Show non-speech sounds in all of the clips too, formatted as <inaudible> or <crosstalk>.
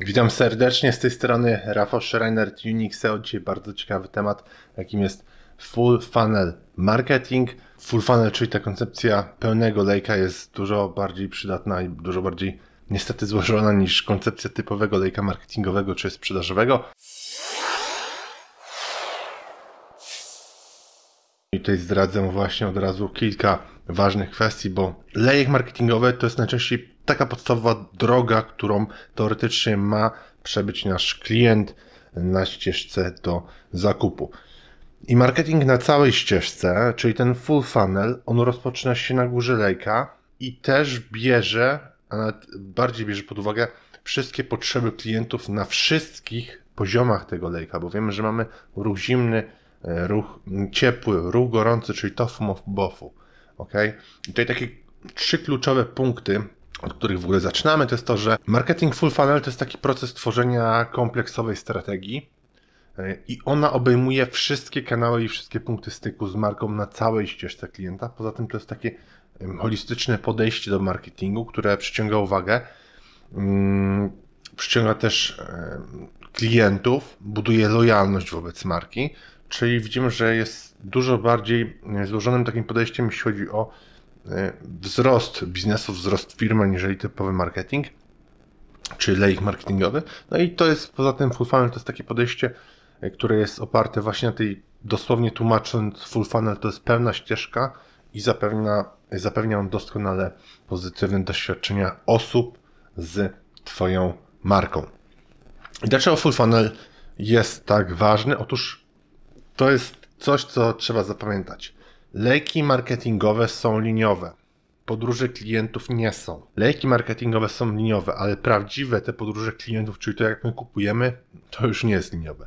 Witam serdecznie z tej strony Rafał Schreiner, Unixeo. Dzisiaj bardzo ciekawy temat, jakim jest Full Funnel Marketing. Full Funnel, czyli ta koncepcja pełnego lejka jest dużo bardziej przydatna i dużo bardziej niestety złożona niż koncepcja typowego lejka marketingowego czy sprzedażowego. I tutaj zdradzę właśnie od razu kilka ważnych kwestii, bo lejek marketingowy to jest najczęściej taka podstawowa droga, którą teoretycznie ma przebyć nasz klient na ścieżce do zakupu. I marketing na całej ścieżce, czyli ten full funnel, on rozpoczyna się na górze lejka i też bierze, a nawet bardziej bierze pod uwagę wszystkie potrzeby klientów na wszystkich poziomach tego lejka, bo wiemy, że mamy ruch zimny, ruch ciepły, ruch gorący, czyli tofu, bofu. Ok? I tutaj takie trzy kluczowe punkty, od których w ogóle zaczynamy, to jest to, że marketing full funnel to jest taki proces tworzenia kompleksowej strategii e, i ona obejmuje wszystkie kanały i wszystkie punkty styku z marką na całej ścieżce klienta. Poza tym to jest takie holistyczne podejście do marketingu, które przyciąga uwagę, hmm, przyciąga też e, klientów, buduje lojalność wobec marki, czyli widzimy, że jest dużo bardziej złożonym takim podejściem, jeśli chodzi o E, wzrost biznesu, wzrost firmy, niżeli typowy marketing, czy lejk marketingowy. No i to jest poza tym full funnel to jest takie podejście, e, które jest oparte właśnie na tej, dosłownie tłumacząc, full funnel to jest pełna ścieżka i zapewnia, zapewnia on doskonale pozytywne doświadczenia osób z Twoją marką. I dlaczego full funnel jest tak ważny? Otóż to jest coś, co trzeba zapamiętać. Lejki marketingowe są liniowe. Podróże klientów nie są. Lejki marketingowe są liniowe, ale prawdziwe te podróże klientów, czyli to jak my kupujemy, to już nie jest liniowe.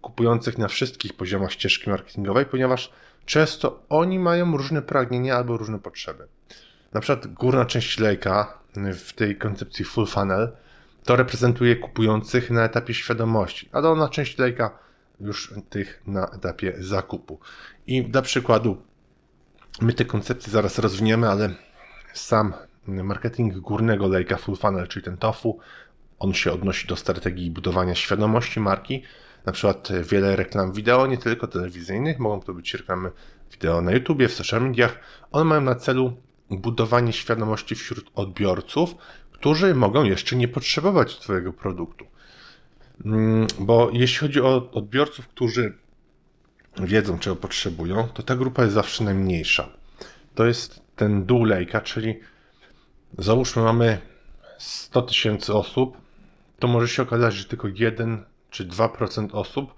kupujących na wszystkich poziomach ścieżki marketingowej, ponieważ często oni mają różne pragnienia albo różne potrzeby. Na przykład górna część lejka w tej koncepcji full funnel to reprezentuje kupujących na etapie świadomości, a dolna część lejka już tych na etapie zakupu. I dla przykładu, my te koncepcje zaraz rozwiniemy, ale sam marketing górnego lejka full funnel, czyli ten TOFU, on się odnosi do strategii budowania świadomości marki, na przykład wiele reklam wideo, nie tylko telewizyjnych, mogą to być reklamy wideo na YouTubie, w social mediach. One mają na celu budowanie świadomości wśród odbiorców, którzy mogą jeszcze nie potrzebować Twojego produktu. Mm, bo jeśli chodzi o odbiorców, którzy wiedzą, czego potrzebują, to ta grupa jest zawsze najmniejsza. To jest ten dół lejka, czyli załóżmy mamy 100 tysięcy osób, to może się okazać, że tylko jeden czy 2% osób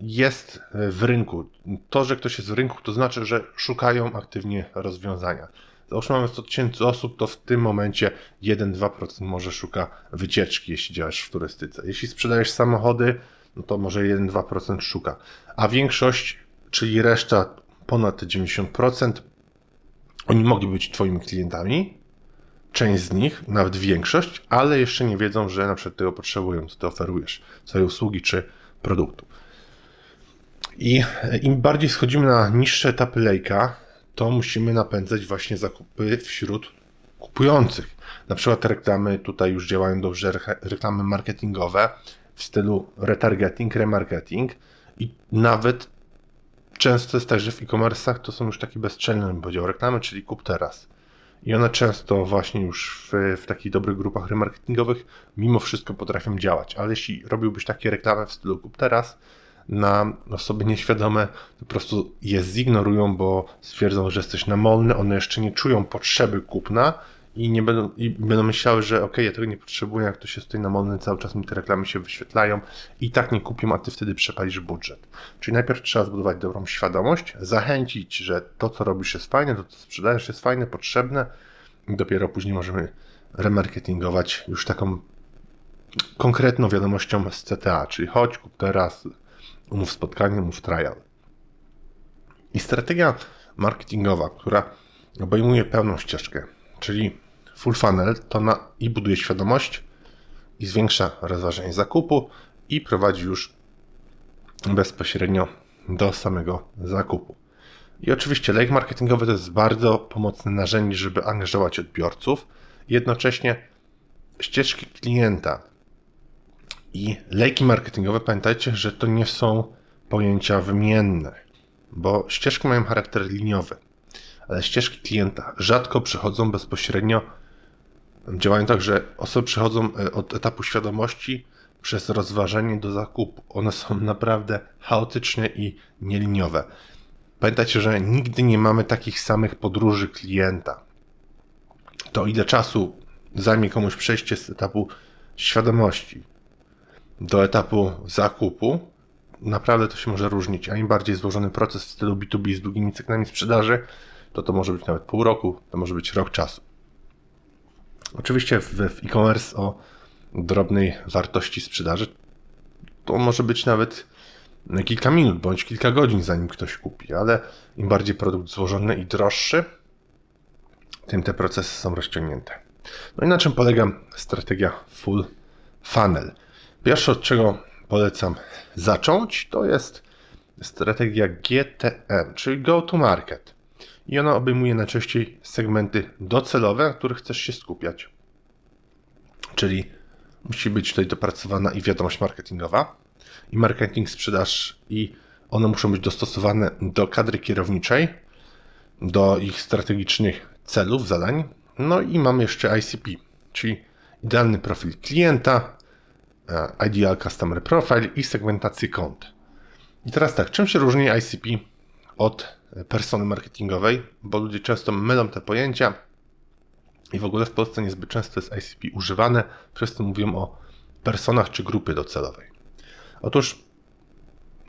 jest w rynku. To, że ktoś jest w rynku, to znaczy, że szukają aktywnie rozwiązania. Załóżmy mamy 100 tysięcy osób, to w tym momencie 1-2% może szuka wycieczki, jeśli działasz w turystyce. Jeśli sprzedajesz samochody, no to może 1-2% szuka. A większość, czyli reszta ponad 90%, oni mogli być Twoimi klientami, część z nich, nawet większość, ale jeszcze nie wiedzą, że na przykład tego potrzebują, co ty oferujesz, swoje usługi czy produktu. I im bardziej schodzimy na niższe etapy lejka, to musimy napędzać właśnie zakupy wśród kupujących. Na przykład reklamy tutaj już działają dobrze, reklamy marketingowe w stylu retargeting, remarketing i nawet często jest tak, że w e-commerce'ach to są już takie bezczelne, podział reklamy, czyli kup teraz. I one często właśnie już w, w takich dobrych grupach remarketingowych mimo wszystko potrafią działać. Ale jeśli robiłbyś takie reklamy w stylu kup teraz na osoby nieświadome, po prostu je zignorują, bo stwierdzą, że jesteś namolny, one jeszcze nie czują potrzeby kupna i nie będą, i będą myślały, że ok, ja tego nie potrzebuję, jak to się stoi na modny, cały czas mi te reklamy się wyświetlają i tak nie kupią, a ty wtedy przepalisz budżet. Czyli najpierw trzeba zbudować dobrą świadomość, zachęcić, że to, co robisz jest fajne, to, co sprzedajesz jest fajne, potrzebne i dopiero później możemy remarketingować już taką konkretną wiadomością z CTA, czyli chodź, kup teraz, umów spotkanie, umów trial. I strategia marketingowa, która obejmuje pełną ścieżkę, czyli full funnel, to na, i buduje świadomość, i zwiększa rozważenie zakupu, i prowadzi już bezpośrednio do samego zakupu. I oczywiście lejk marketingowy to jest bardzo pomocne narzędzie, żeby angażować odbiorców. Jednocześnie ścieżki klienta i lejki marketingowe, pamiętajcie, że to nie są pojęcia wymienne, bo ścieżki mają charakter liniowy, ale ścieżki klienta rzadko przychodzą bezpośrednio, działają tak, że osoby przychodzą e, od etapu świadomości przez rozważenie do zakupu. One są naprawdę chaotyczne i nieliniowe. Pamiętajcie, że nigdy nie mamy takich samych podróży klienta. To ile czasu zajmie komuś przejście z etapu świadomości do etapu zakupu, naprawdę to się może różnić. A im bardziej złożony proces w stylu B2B z długimi cyklami sprzedaży, to to może być nawet pół roku, to może być rok czasu. Oczywiście w, e-commerce o drobnej wartości sprzedaży to może być nawet kilka minut bądź kilka godzin, zanim ktoś kupi, ale im bardziej produkt złożony i droższy, tym te procesy są rozciągnięte. No i na czym polega strategia full funnel? Pierwsze, od czego polecam zacząć, to jest strategia GTM, czyli Go to Market. I ona obejmuje najczęściej segmenty docelowe, na których chcesz się skupiać. Czyli musi być tutaj dopracowana i wiadomość marketingowa, i marketing, sprzedaż, i one muszą być dostosowane do kadry kierowniczej, do ich strategicznych celów, zadań. No i mamy jeszcze ICP, czyli idealny profil klienta, e, Ideal Customer Profile i segmentację kont. I teraz tak, czym się różni ICP od persony marketingowej? Bo ludzie często mylą te pojęcia i w ogóle w Polsce niezbyt często jest ICP używane, wszyscy mówią o personach czy grupie docelowej. Otóż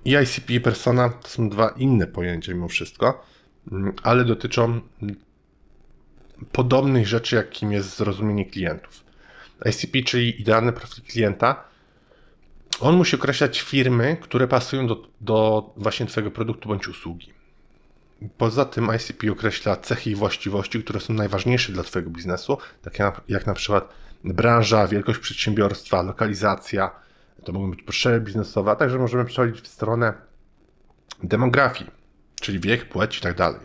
i ICP i persona to są dwa inne pojęcia mimo wszystko, mm, ale dotyczą podobnych rzeczy, jakim jest zrozumienie klientów. ICP, czyli idealny profil klienta, on musi określać firmy, które pasują do, do właśnie Twojego produktu bądź usługi. Poza tym ICP określa cechy i właściwości, które są najważniejsze dla Twojego biznesu, takie jak, na przykład branża, wielkość przedsiębiorstwa, lokalizacja, to mogą być potrzeby biznesowe, a także możemy przechodzić w stronę demografii, czyli wiek, płeć i tak dalej.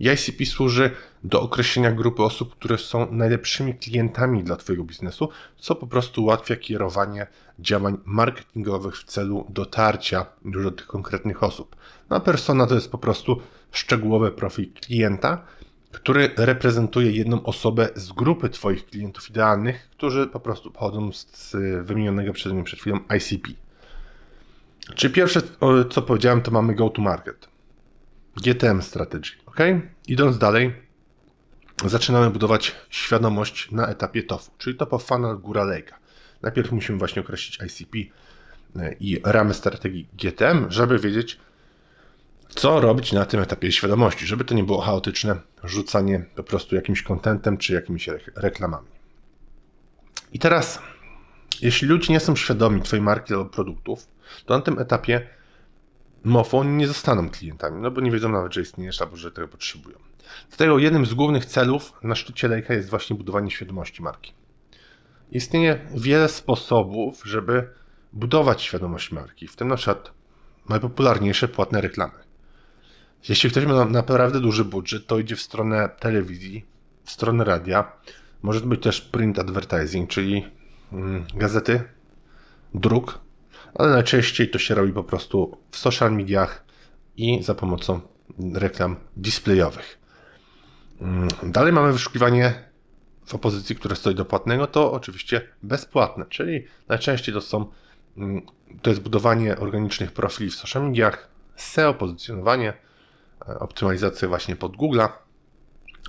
ICP służy do określenia grupy osób, które są najlepszymi klientami dla Twojego biznesu, co po prostu ułatwia kierowanie działań marketingowych w celu dotarcia do tych konkretnych osób. No a persona to jest po prostu szczegółowy profil klienta, który reprezentuje jedną osobę z grupy Twoich klientów idealnych, którzy po prostu pochodzą z wymienionego przed mnie przed chwilą ICP. Czyli pierwsze, co powiedziałem, to mamy go to market. GTM strategy. Ok? Idąc dalej, zaczynamy budować świadomość na etapie TOFU, czyli Top of Funnel Góra Lejka. Najpierw musimy właśnie określić ICP e, i ramy strategii GTM, żeby wiedzieć, co robić na tym etapie świadomości, żeby to nie było chaotyczne rzucanie po prostu jakimś kontentem czy jakimiś reklamami. I teraz, jeśli ludzie nie są świadomi Twojej marki albo produktów, to na tym etapie MOFO nie zostaną klientami, no bo nie wiedzą nawet, że istniejesz albo że tego potrzebują. Dlatego jednym z głównych celów na szczycie lejka jest właśnie budowanie świadomości marki. Istnieje wiele sposobów, żeby budować świadomość marki, w tym na przykład najpopularniejsze płatne reklamy. Jeśli ktoś ma naprawdę duży budżet, to idzie w stronę telewizji, w stronę radia. Może to być też print advertising, czyli mm, gazety, druk, ale najczęściej to się robi po prostu w social mediach i za pomocą reklam displayowych. Mm, dalej mamy wyszukiwanie w opozycji, które stoi do płatnego, to oczywiście bezpłatne, czyli najczęściej to są mm, to jest budowanie organicznych profili w social mediach, SEO, pozycjonowanie, optymalizację właśnie pod Google'a.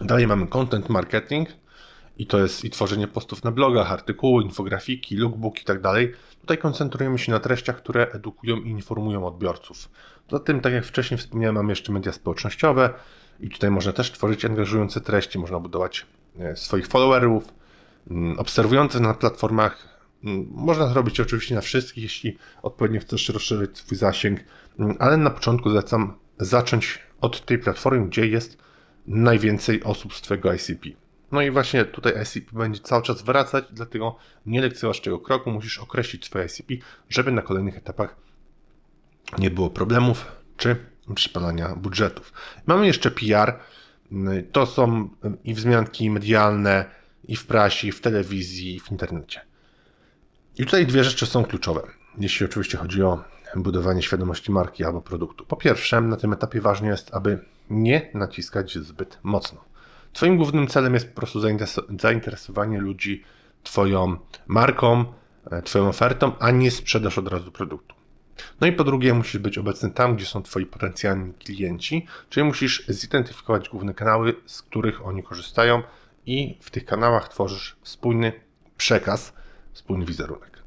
Dalej mamy content marketing i to jest i tworzenie postów na blogach, artykuły, infografiki, lookbook i tak dalej. Tutaj koncentrujemy się na treściach, które edukują i informują odbiorców. Poza tym, tak jak wcześniej wspomniałem, mamy jeszcze media społecznościowe i tutaj można też tworzyć angażujące treści, można budować e, swoich followerów, mm, obserwujących na platformach Mm, Można to robić oczywiście na wszystkich, jeśli odpowiednio chcesz rozszerzyć swój zasięg, Mm, ale na początku zalecam zacząć od tej platformy, gdzie jest najwięcej osób z Twojego ICP. No i właśnie tutaj ICP będzie cały czas wracać, dlatego nie lekceważ tego kroku, musisz określić swoje ICP, żeby na kolejnych etapach nie było problemów czy przypalania budżetów. Mamy jeszcze PR. To są i wzmianki medialne, i w prasie, i w telewizji, i w internecie. I tutaj dwie rzeczy są kluczowe, jeśli oczywiście chodzi o budowanie świadomości marki albo produktu. Po pierwsze, na tym etapie ważne jest, aby nie naciskać zbyt mocno. Twoim głównym celem jest po prostu zainteres- zainteresowanie ludzi Twoją marką, e, Twoją ofertą, a nie sprzedaż od razu produktu. No i po drugie, musisz być obecny tam, gdzie są Twoi potencjalni klienci, czyli musisz zidentyfikować główne kanały, z których oni korzystają i w tych kanałach tworzysz spójny przekaz, spójny wizerunek.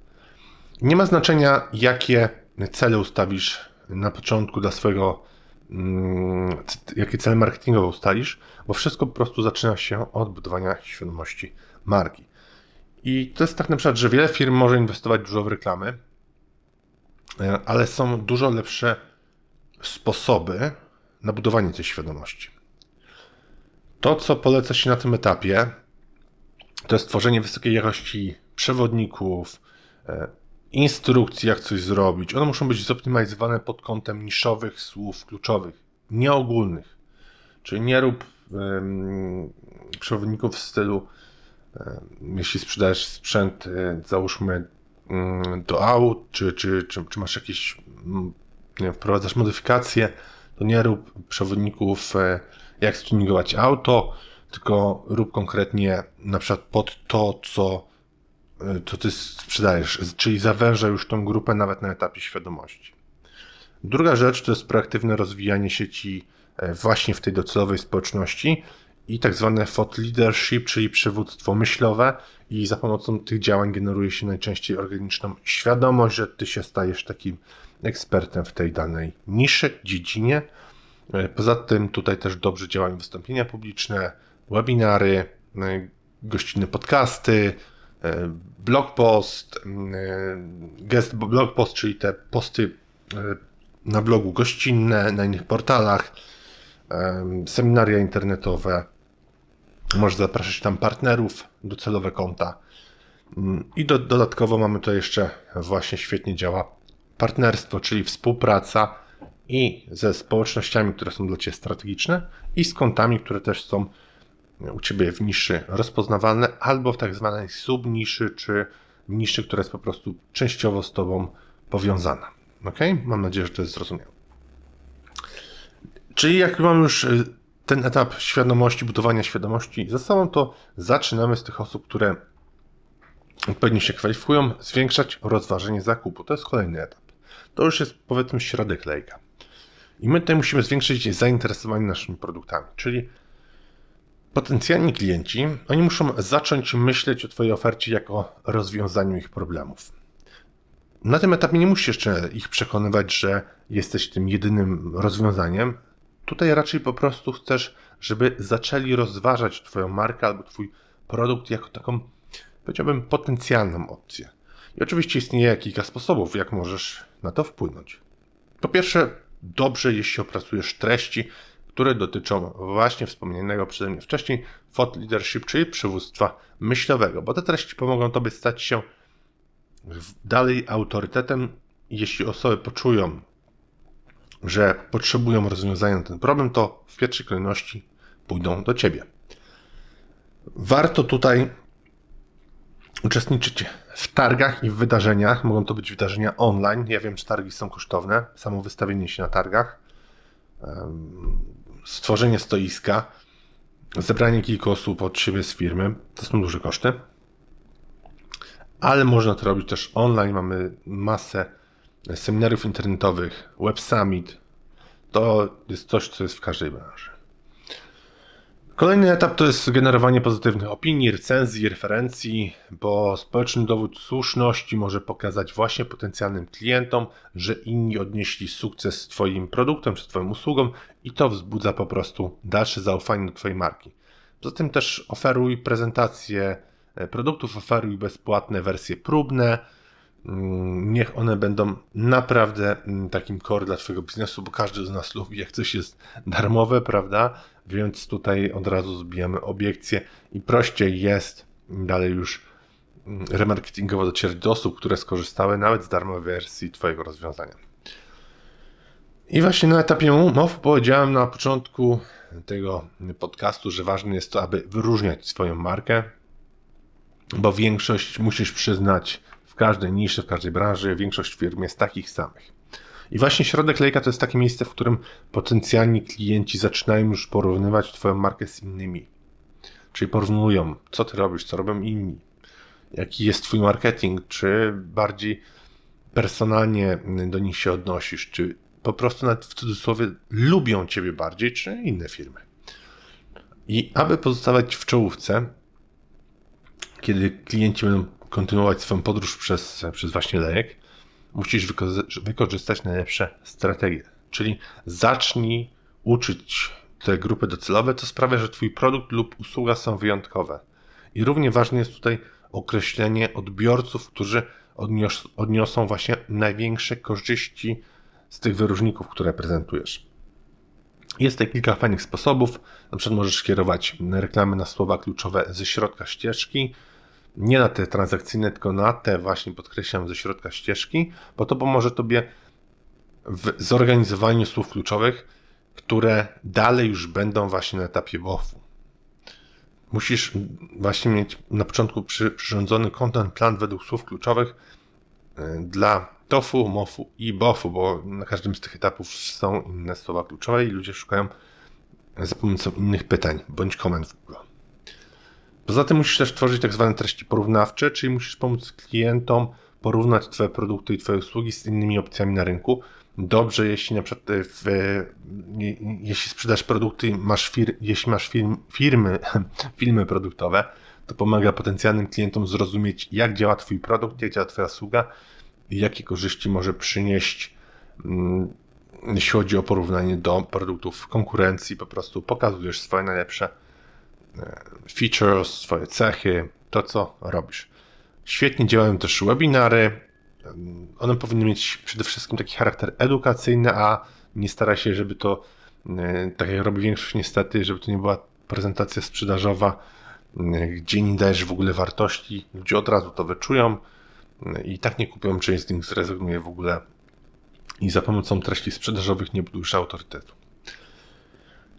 Nie ma znaczenia, jakie cele ustawisz na początku dla swojego, mm, jakie cele marketingowe ustalisz, bo wszystko po prostu zaczyna się od budowania świadomości marki. I to jest tak na przykład, że wiele firm może inwestować dużo w reklamy, e, ale są dużo lepsze sposoby na budowanie tej świadomości. To, co poleca się na tym etapie, to jest tworzenie wysokiej jakości przewodników, e, instrukcji, jak coś zrobić. One muszą być zoptymalizowane pod kątem niszowych słów kluczowych, nieogólnych. Czyli nie rób em, przewodników w stylu, e, jeśli sprzedajesz sprzęt, e, załóżmy mm, do aut, czy, czy, czy, czy masz jakieś, mm, nie wprowadzasz modyfikacje, to nie rób przewodników, e, jak stuningować auto, tylko rób konkretnie na przykład pod to, co, e, co ty sprzedajesz, czyli zawęża już tą grupę nawet na etapie świadomości. Druga rzecz to jest proaktywne rozwijanie sieci e, właśnie w tej docelowej społeczności i tak zwane thought leadership, czyli przywództwo myślowe i za pomocą tych działań generuje się najczęściej organiczną świadomość, że ty się stajesz takim ekspertem w tej danej niszy, dziedzinie. E, Poza tym tutaj też dobrze działają wystąpienia publiczne, webinary, e, gościnne podcasty, blog post, e, guest blog post, czyli te posty e, na blogu gościnne, na innych portalach, em, seminaria internetowe. Możesz zapraszać tam partnerów, docelowe konta. Mm, I do, dodatkowo mamy to jeszcze właśnie świetnie działa partnerstwo, czyli współpraca i ze społecznościami, które są dla Ciebie strategiczne, i z kontami, które też są u Ciebie w niszy rozpoznawalne, albo w tak zwanej subniszy, czy niszy, która jest po prostu częściowo z Tobą powiązana. Ok? Mam nadzieję, że to jest zrozumiałe. Czyli jak mamy już y, ten etap świadomości, budowania świadomości za sobą, to zaczynamy z tych osób, które odpowiednio się kwalifikują, zwiększać rozważenie zakupu. To jest kolejny etap. To już jest powiedzmy środek lejka. I my tutaj musimy zwiększyć zainteresowanie naszymi produktami, czyli potencjalni klienci, oni muszą zacząć myśleć o Twojej ofercie jako rozwiązaniu ich problemów. Na tym etapie nie musisz jeszcze ich przekonywać, że jesteś tym jedynym rozwiązaniem. Tutaj raczej po prostu chcesz, żeby zaczęli rozważać Twoją markę albo Twój produkt jako taką, powiedziałbym, potencjalną opcję. I oczywiście istnieje kilka sposobów, jak możesz na to wpłynąć. Po pierwsze, dobrze, jeśli opracujesz treści, które dotyczą właśnie wspomnianego przeze mnie wcześniej thought leadership, czyli przywództwa myślowego, bo te treści pomogą Tobie stać się dalej autorytetem, jeśli osoby poczują, że potrzebują rozwiązania na ten problem, to w pierwszej kolejności pójdą do Ciebie. Warto tutaj uczestniczyć w targach i w wydarzeniach. Mogą to być wydarzenia online. Ja wiem, że targi są kosztowne. Samo wystawienie się na targach, stworzenie stoiska, zebranie kilku osób od siebie z firmy to są duże koszty. Ale można to robić też online. Mamy masę seminariów internetowych, web summit. To jest coś, co jest w każdej branży. Kolejny etap to jest generowanie pozytywnych opinii, recenzji, referencji, bo społeczny dowód słuszności może pokazać właśnie potencjalnym klientom, że inni odnieśli sukces z Twoim produktem czy Twoją usługą i to wzbudza po prostu dalsze zaufanie do Twojej marki. Poza tym też oferuj prezentacje e, produktów oferuj bezpłatne wersje próbne. Mm, Niech one będą naprawdę mm, takim core dla Twojego biznesu, bo każdy z nas lubi, jak coś jest darmowe, prawda? Więc tutaj od razu zbijamy obiekcje i prościej jest dalej już mm, remarketingowo docierać do osób, które skorzystały nawet z darmowej wersji Twojego rozwiązania. I właśnie na etapie umów powiedziałem na początku tego podcastu, że ważne jest to, aby wyróżniać swoją markę, bo większość musisz przyznać każdej niszy, w każdej branży, większość firm jest takich samych. I właśnie środek lejka to jest takie miejsce, w którym potencjalni klienci zaczynają już porównywać Twoją markę z innymi. Czyli porównują, co Ty robisz, co robią inni, jaki jest Twój marketing, czy bardziej personalnie do nich się odnosisz, czy po prostu nawet w cudzysłowie lubią Ciebie bardziej, czy inne firmy. I aby pozostawać w czołówce, kiedy klienci będą kontynuować swoją podróż przez, przez właśnie lejek, musisz wyko- wykorzystać najlepsze strategie. Czyli zacznij uczyć te grupy docelowe, co sprawia, że Twój produkt lub usługa są wyjątkowe. I równie ważne jest tutaj określenie odbiorców, którzy odnios- odniosą właśnie największe korzyści z tych wyróżników, które prezentujesz. Jest tutaj kilka fajnych sposobów. Na przykład możesz kierować reklamy na słowa kluczowe ze środka ścieżki, nie na te transakcyjne, tylko na te właśnie podkreślam ze środka ścieżki, bo to pomoże Tobie w zorganizowaniu słów kluczowych, które dalej już będą właśnie na etapie WOF-u. Musisz właśnie mieć na początku przy, przyrządzony content plan według słów kluczowych y, dla TOFU, MOFU i BOFU, bo na każdym z tych etapów są inne słowa kluczowe i ludzie szukają za pomocą innych pytań bądź komend Google. Poza tym musisz też tworzyć tak zwane treści porównawcze, czyli musisz pomóc klientom porównać Twoje produkty i Twoje usługi z innymi opcjami na rynku. Dobrze, jeśli na przykład w, nie, jeśli sprzedasz produkty, masz fir, jeśli masz firm, firmy, <laughs> filmy produktowe, to pomaga potencjalnym klientom zrozumieć, jak działa Twój produkt, jak działa Twoja usługa i jakie korzyści może przynieść, mm, jeśli chodzi o porównanie do produktów konkurencji. Po prostu pokazujesz swoje najlepsze features, swoje cechy, to co robisz. Świetnie działają też webinary. One powinny mieć przede wszystkim taki charakter edukacyjny, a nie stara się, żeby to, e, tak jak robi większość niestety, żeby to nie była prezentacja sprzedażowa, e, gdzie nie dajesz w ogóle wartości. Ludzie od razu to wyczują e, i tak nie kupią, część z nich zrezygnuje w ogóle i za pomocą treści sprzedażowych nie budujesz autorytetu.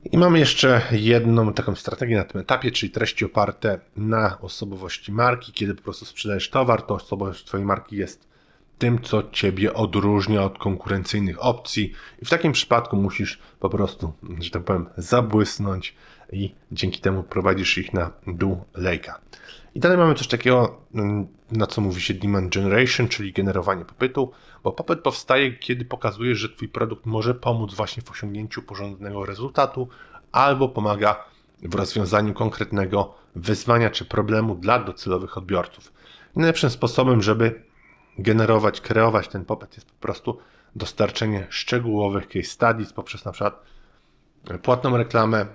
I mamy jeszcze jedną taką strategię na tym etapie, czyli treści oparte na osobowości marki. Kiedy po prostu sprzedajesz towar, to osobowość Twojej marki jest tym, co Ciebie odróżnia od konkurencyjnych opcji. I w takim przypadku musisz po prostu, że tak powiem, zabłysnąć i dzięki temu prowadzisz ich na dół lejka. I dalej mamy coś takiego, mm, na co mówi się demand generation, czyli generowanie popytu, bo popyt powstaje, kiedy pokazujesz, że Twój produkt może pomóc właśnie w osiągnięciu porządnego rezultatu albo pomaga w rozwiązaniu konkretnego wyzwania czy problemu dla docelowych odbiorców. I najlepszym sposobem, żeby generować, kreować ten popyt jest po prostu dostarczenie szczegółowych case studies poprzez na przykład płatną reklamę,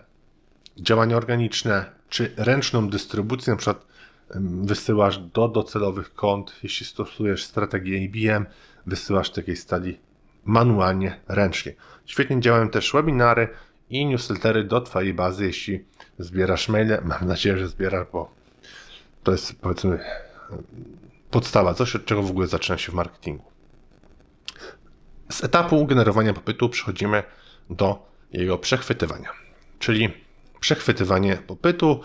działania organiczne czy ręczną dystrybucję, na przykład wysyłasz do docelowych kont, jeśli stosujesz strategię IBM, wysyłasz takiej stali manualnie, ręcznie. Świetnie działają też webinary i newslettery do Twojej bazy, jeśli zbierasz maile. <laughs> Mam nadzieję, że zbierasz, bo to jest powiedzmy podstawa, coś od czego w ogóle zaczyna się w marketingu. Z etapu generowania popytu przechodzimy do jego przechwytywania, czyli przechwytywanie popytu,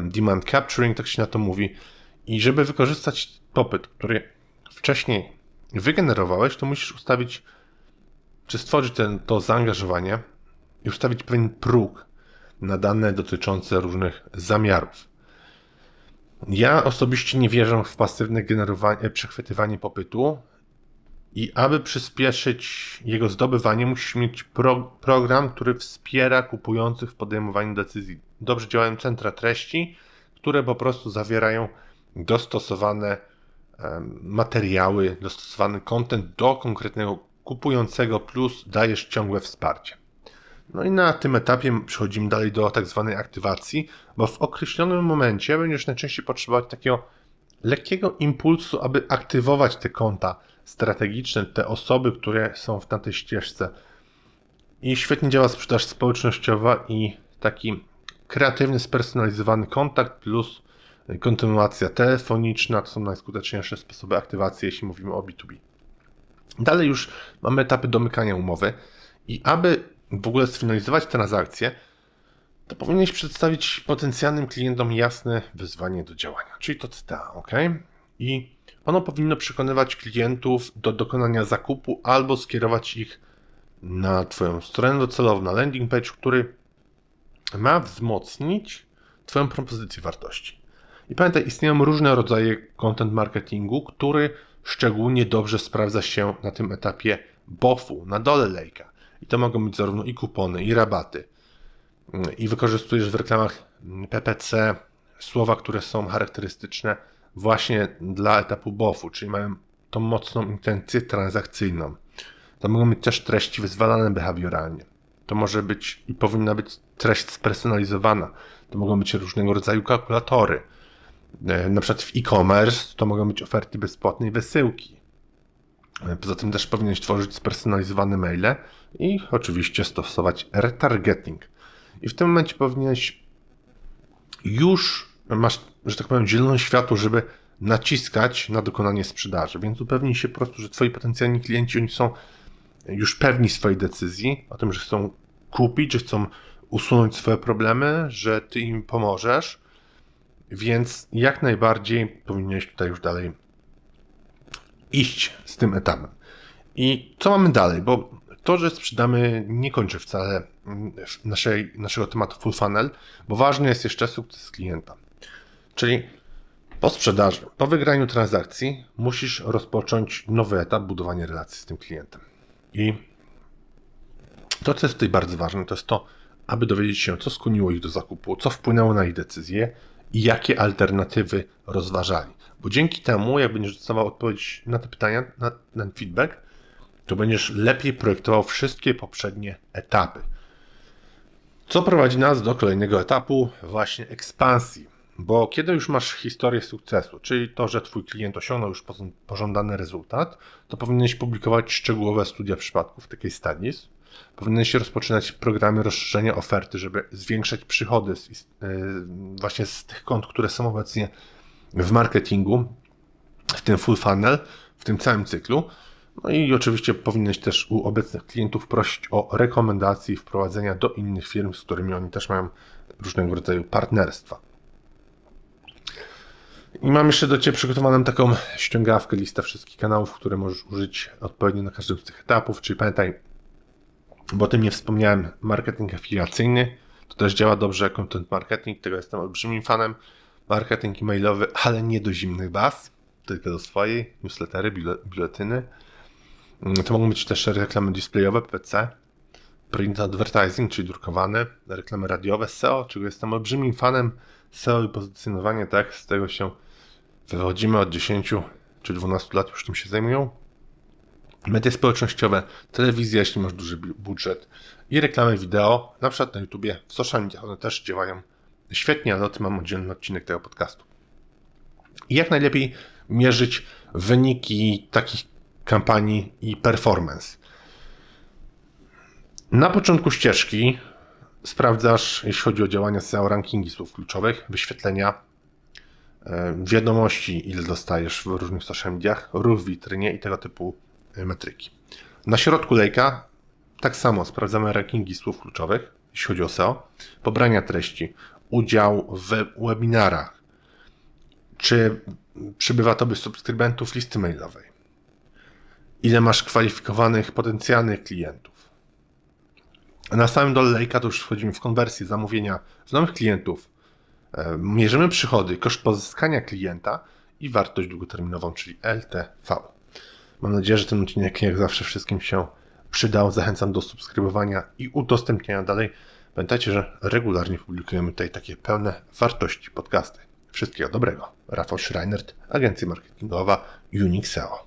demand capturing, tak się na to mówi. I żeby wykorzystać popyt, który wcześniej wygenerowałeś, to musisz ustawić, czy stworzyć ten, to zaangażowanie i ustawić pewien próg na dane dotyczące różnych zamiarów. Ja osobiście nie wierzę w pasywne generowanie, przechwytywanie popytu i aby przyspieszyć jego zdobywanie, musisz mieć pro, program, który wspiera kupujących w podejmowaniu decyzji. Dobrze działają centra treści, które po prostu zawierają dostosowane materiały, dostosowany content do konkretnego kupującego, plus dajesz ciągłe wsparcie. No i na tym etapie przechodzimy dalej do tak zwanej aktywacji, bo w określonym momencie będziesz najczęściej potrzebować takiego lekkiego impulsu, aby aktywować te konta strategiczne, te osoby, które są w tamtej ścieżce. I świetnie działa sprzedaż społecznościowa i taki kreatywny, spersonalizowany kontakt plus kontynuacja telefoniczna. To są najskuteczniejsze sposoby aktywacji, jeśli mówimy o B2B. Dalej już mamy etapy domykania umowy i aby w ogóle sfinalizować transakcję, to powinieneś przedstawić potencjalnym klientom jasne wyzwanie do działania, czyli to CTA, ok? I ono powinno przekonywać klientów do dokonania zakupu albo skierować ich na Twoją stronę docelową, na landing page, który ma wzmocnić Twoją propozycję wartości. I pamiętaj, istnieją różne rodzaje content marketingu, który szczególnie dobrze sprawdza się na tym etapie BOF-u, na dole lejka. I to mogą być zarówno i kupony, i rabaty. I wykorzystujesz w reklamach PPC słowa, które są charakterystyczne właśnie dla etapu BOF-u, czyli mają tą mocną intencję transakcyjną. To mogą być też treści wyzwalane behawioralnie. To może być i powinna być treść spersonalizowana. To mogą być różnego rodzaju kalkulatory. E, na przykład w e-commerce to mogą być oferty bezpłatnej wysyłki. E, poza tym też powinieneś tworzyć spersonalizowane maile i oczywiście stosować retargeting. I w tym momencie powinieneś już masz, że tak powiem, zieloną światło, żeby naciskać na dokonanie sprzedaży. Więc upewnij się po prostu, że twoi potencjalni klienci oni są już pewni swojej decyzji o tym, że chcą kupić, że chcą usunąć swoje problemy, że ty im pomożesz. Więc jak najbardziej powinieneś tutaj już dalej iść z tym etapem. I co mamy dalej? Bo to, że sprzedamy, nie kończy wcale naszej, naszego tematu full funnel, bo ważny jest jeszcze sukces klienta. Czyli po sprzedaży, po wygraniu transakcji, musisz rozpocząć nowy etap budowania relacji z tym klientem. I to, co jest tutaj bardzo ważne, to jest to, aby dowiedzieć się, co skłoniło ich do zakupu, co wpłynęło na ich decyzję i jakie alternatywy rozważali. Bo dzięki temu, jak będziesz dostawał odpowiedź na te pytania, na ten feedback, to będziesz lepiej projektował wszystkie poprzednie etapy. Co prowadzi nas do kolejnego etapu, właśnie ekspansji. Bo kiedy już masz historię sukcesu, czyli to, że Twój klient osiągnął już pożądany rezultat, to powinieneś publikować szczegółowe studia przypadków takiej studies. Powinieneś rozpoczynać programy rozszerzenia oferty, żeby zwiększać przychody z, yy, właśnie z tych kont, które są obecnie w marketingu, w tym full funnel, w tym całym cyklu. No i oczywiście powinieneś też u obecnych klientów prosić o rekomendacje i wprowadzenia do innych firm, z którymi oni też mają różnego rodzaju partnerstwa. I mam jeszcze do Ciebie przygotowaną taką ściągawkę, listę wszystkich kanałów, które możesz użyć odpowiednio na każdym z tych etapów. Czyli pamiętaj, bo o tym nie wspomniałem, marketing afiliacyjny. To też działa dobrze, content marketing, tego jestem olbrzymim fanem. Marketing e-mailowy, ale nie do zimnych baz, tylko do swojej, newslettery, biuletyny. Mm, to mogą być też reklamy displayowe, PC, print advertising, czyli drukowane, reklamy radiowe, SEO, czego jestem olbrzymim fanem. SEO i pozycjonowanie, tak, z tego się wychodzimy od 10 czy 12 lat już tym się zajmują. Media społecznościowe, telewizja, jeśli masz duży budżet i reklamy wideo, na przykład na YouTubie, w social mediach, one też działają świetnie, ale o tym mam oddzielny odcinek tego podcastu. I jak najlepiej mierzyć wyniki takich kampanii i performance. Na początku ścieżki sprawdzasz, jeśli chodzi o działania SEO, rankingi słów kluczowych, wyświetlenia, wiadomości, ile dostajesz w różnych social mediach, ruch w witrynie i tego typu e, metryki. Na środku lejka tak samo sprawdzamy rankingi słów kluczowych, jeśli chodzi o SEO, pobrania treści, udział w webinarach, czy przybywa tobie subskrybentów listy mailowej, ile masz kwalifikowanych potencjalnych klientów. Na samym dole lejka to już wchodzimy w konwersję zamówienia z nowych klientów. E, mierzymy przychody, koszt pozyskania klienta i wartość długoterminową, czyli LTV. Mam nadzieję, że ten odcinek jak zawsze wszystkim się przydał. Zachęcam do subskrybowania i udostępniania dalej. Pamiętajcie, że regularnie publikujemy tutaj takie pełne wartości podcasty. Wszystkiego dobrego. Rafał Schreinert, agencja marketingowa Unix SEO.